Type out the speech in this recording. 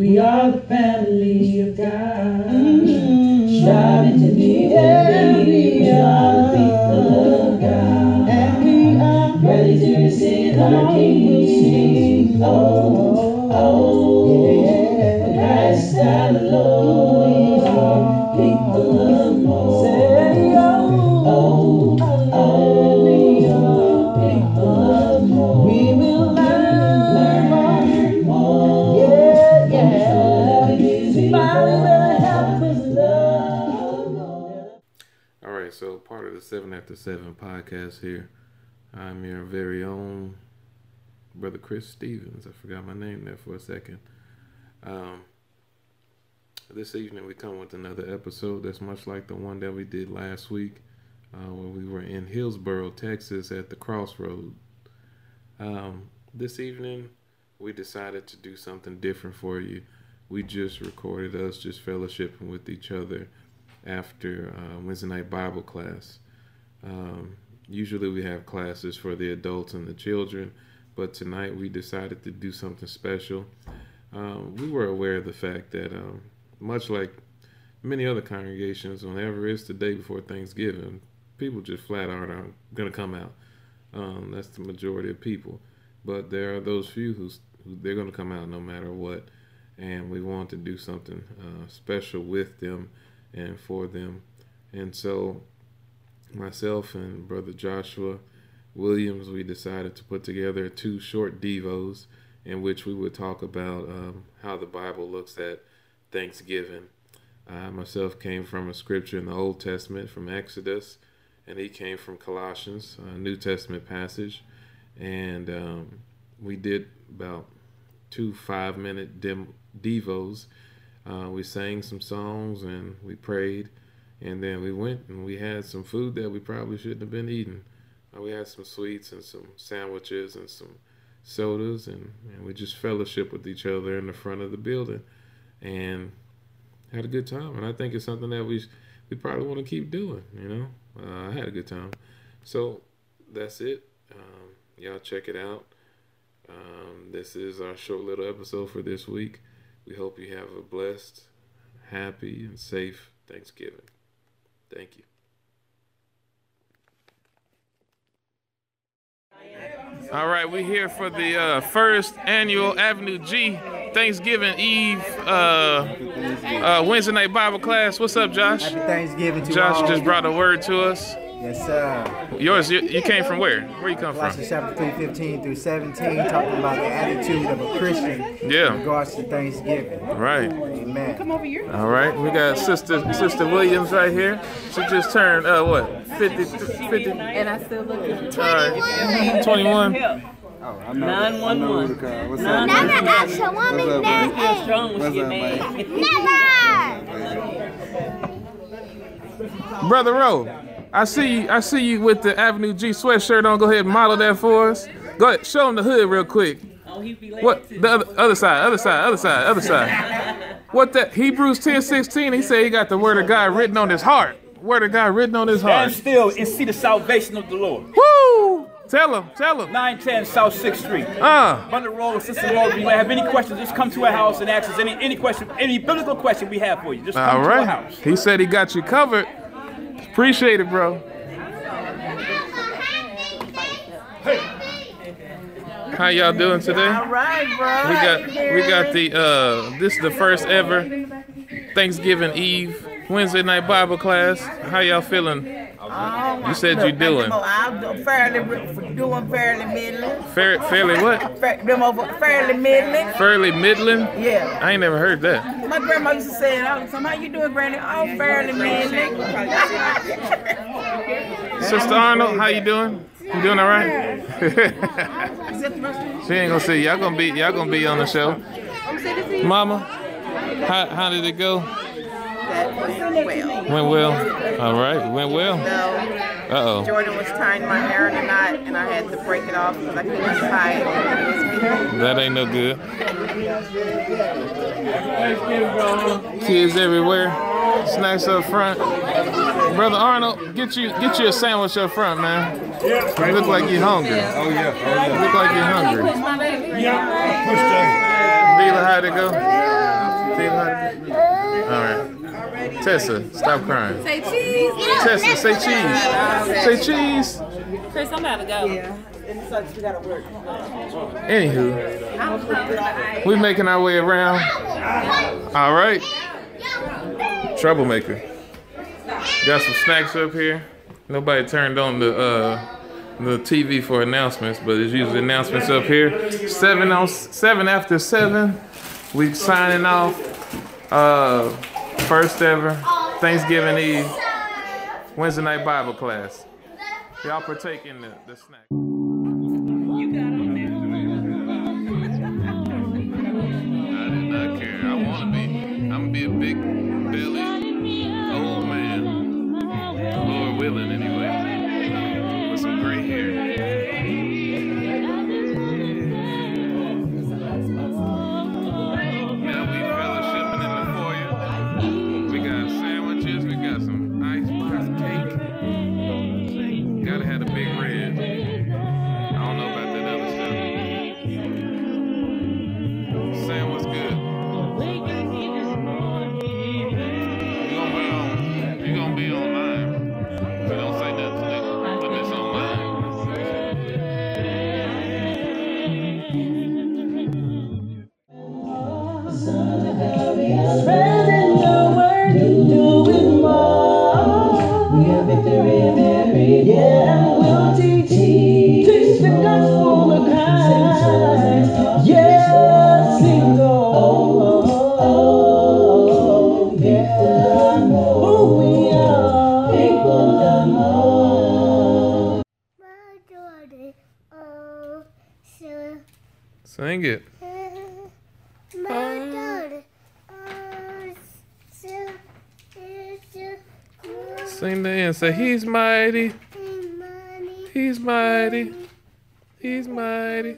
We are the family of God. Striving to be what we are, the people of God. And we are Ready to receive our King. Oh, oh, oh. Seven After Seven podcast here. I'm your very own brother Chris Stevens. I forgot my name there for a second. Um, this evening we come with another episode that's much like the one that we did last week, uh, when we were in Hillsboro, Texas, at the Crossroad. Um, this evening we decided to do something different for you. We just recorded us just fellowshipping with each other after uh, Wednesday night Bible class. Um, usually we have classes for the adults and the children, but tonight we decided to do something special. Um, we were aware of the fact that, um, much like many other congregations, whenever it's the day before Thanksgiving, people just flat out aren't going to come out. Um, that's the majority of people. But there are those few who they're going to come out no matter what. And we want to do something uh, special with them and for them. And so, myself and Brother Joshua Williams, we decided to put together two short devos in which we would talk about um, how the Bible looks at Thanksgiving. I myself came from a scripture in the Old Testament from Exodus, and he came from Colossians, a New Testament passage. And um, we did about two five minute dem- devos. Uh, we sang some songs and we prayed, and then we went and we had some food that we probably shouldn't have been eating. Uh, we had some sweets and some sandwiches and some sodas, and, and we just fellowship with each other in the front of the building, and had a good time. And I think it's something that we we probably want to keep doing. You know, uh, I had a good time. So that's it. Um, y'all check it out. Um, this is our short little episode for this week. We hope you have a blessed, happy, and safe Thanksgiving. Thank you. All right, we're here for the uh, first annual Avenue G Thanksgiving Eve uh, uh, Wednesday night Bible class. What's up, Josh? Happy Thanksgiving to Josh all. just brought a word to us. Yes, sir. Yours, you, you came from where? Where you come from? Colossians chapter 3, 15 through 17, talking about the attitude of a Christian Yeah. in regards to Thanksgiving. Right. Amen. All right, we got Sister Sister Williams right here. She just turned uh what 50, 50 And I still look good. all right, 21. Nine one one. Nine Never ask a woman that Feel strong when she get. Never. Brother Rowe, I see you. I see you with the Avenue G sweatshirt on. Go ahead and model that for us. Go ahead, show them the hood real quick. Oh, he be late What the other, other side, other side, other side, other side. What that Hebrews 10, 16, He said he got the word of God written on his heart. Word of God written on his Stand heart. still and see the salvation of the Lord. Woo! Tell him, tell him. 910 South 6th Street. Uh, Sister Laura, if you have any questions, just come to our house and ask us any any question, any biblical question we have for you. Just come all to our right. house. He said he got you covered. Appreciate it, bro. How y'all doing today? All right, bro. We got we got the uh this is the first ever Thanksgiving Eve Wednesday night Bible class. How y'all feeling? You said you doing I'm fairly doing fairly middling. fair, fairly what? Them over fairly middling. Fairly middling? Yeah. I ain't never heard that. My grandma used to say it all the time. How you doing, Granny? Oh, fairly middling. Sister Arnold, how you doing? You doing all right? she ain't gonna see y'all gonna be y'all gonna be on the show. Mama, how how did it go? Well. Went well. All right, went well. So Uh oh. Jordan was tying my hair in a knot, and I had to break it off because I couldn't tie it. That ain't no good. Kids everywhere. Snacks up front. Brother Arnold, get you get you a sandwich up front, man. You look like you're hungry. Oh yeah, oh You look like you're hungry. yeah. Yeah, push that. Dealer, how'd it go? Feel how to All right. Tessa, stop crying. Say cheese. Tessa, say cheese. Say cheese. Chris, I'm about to go. we gotta work Anywho, we making our way around. All right. Troublemaker. Got some snacks up here. Nobody turned on the uh, the TV for announcements, but there's usually announcements up here. Seven on seven after seven. We signing off. Uh, first ever Thanksgiving Eve Wednesday night Bible class. Y'all partake in the, the snack. I did not care. I want to be. I'm gonna be a big belly old man. Lord willing, anyway. With some gray hair. Victory in every yeah. We'll teach, teach the gospel of Christ. Yeah, sing oh, oh, oh, yeah. Who we are, people of more. Oh, so, Sing it. my daughter, oh, so, so, Sing the end. Say, He's mighty. money. He's mighty. He's mighty.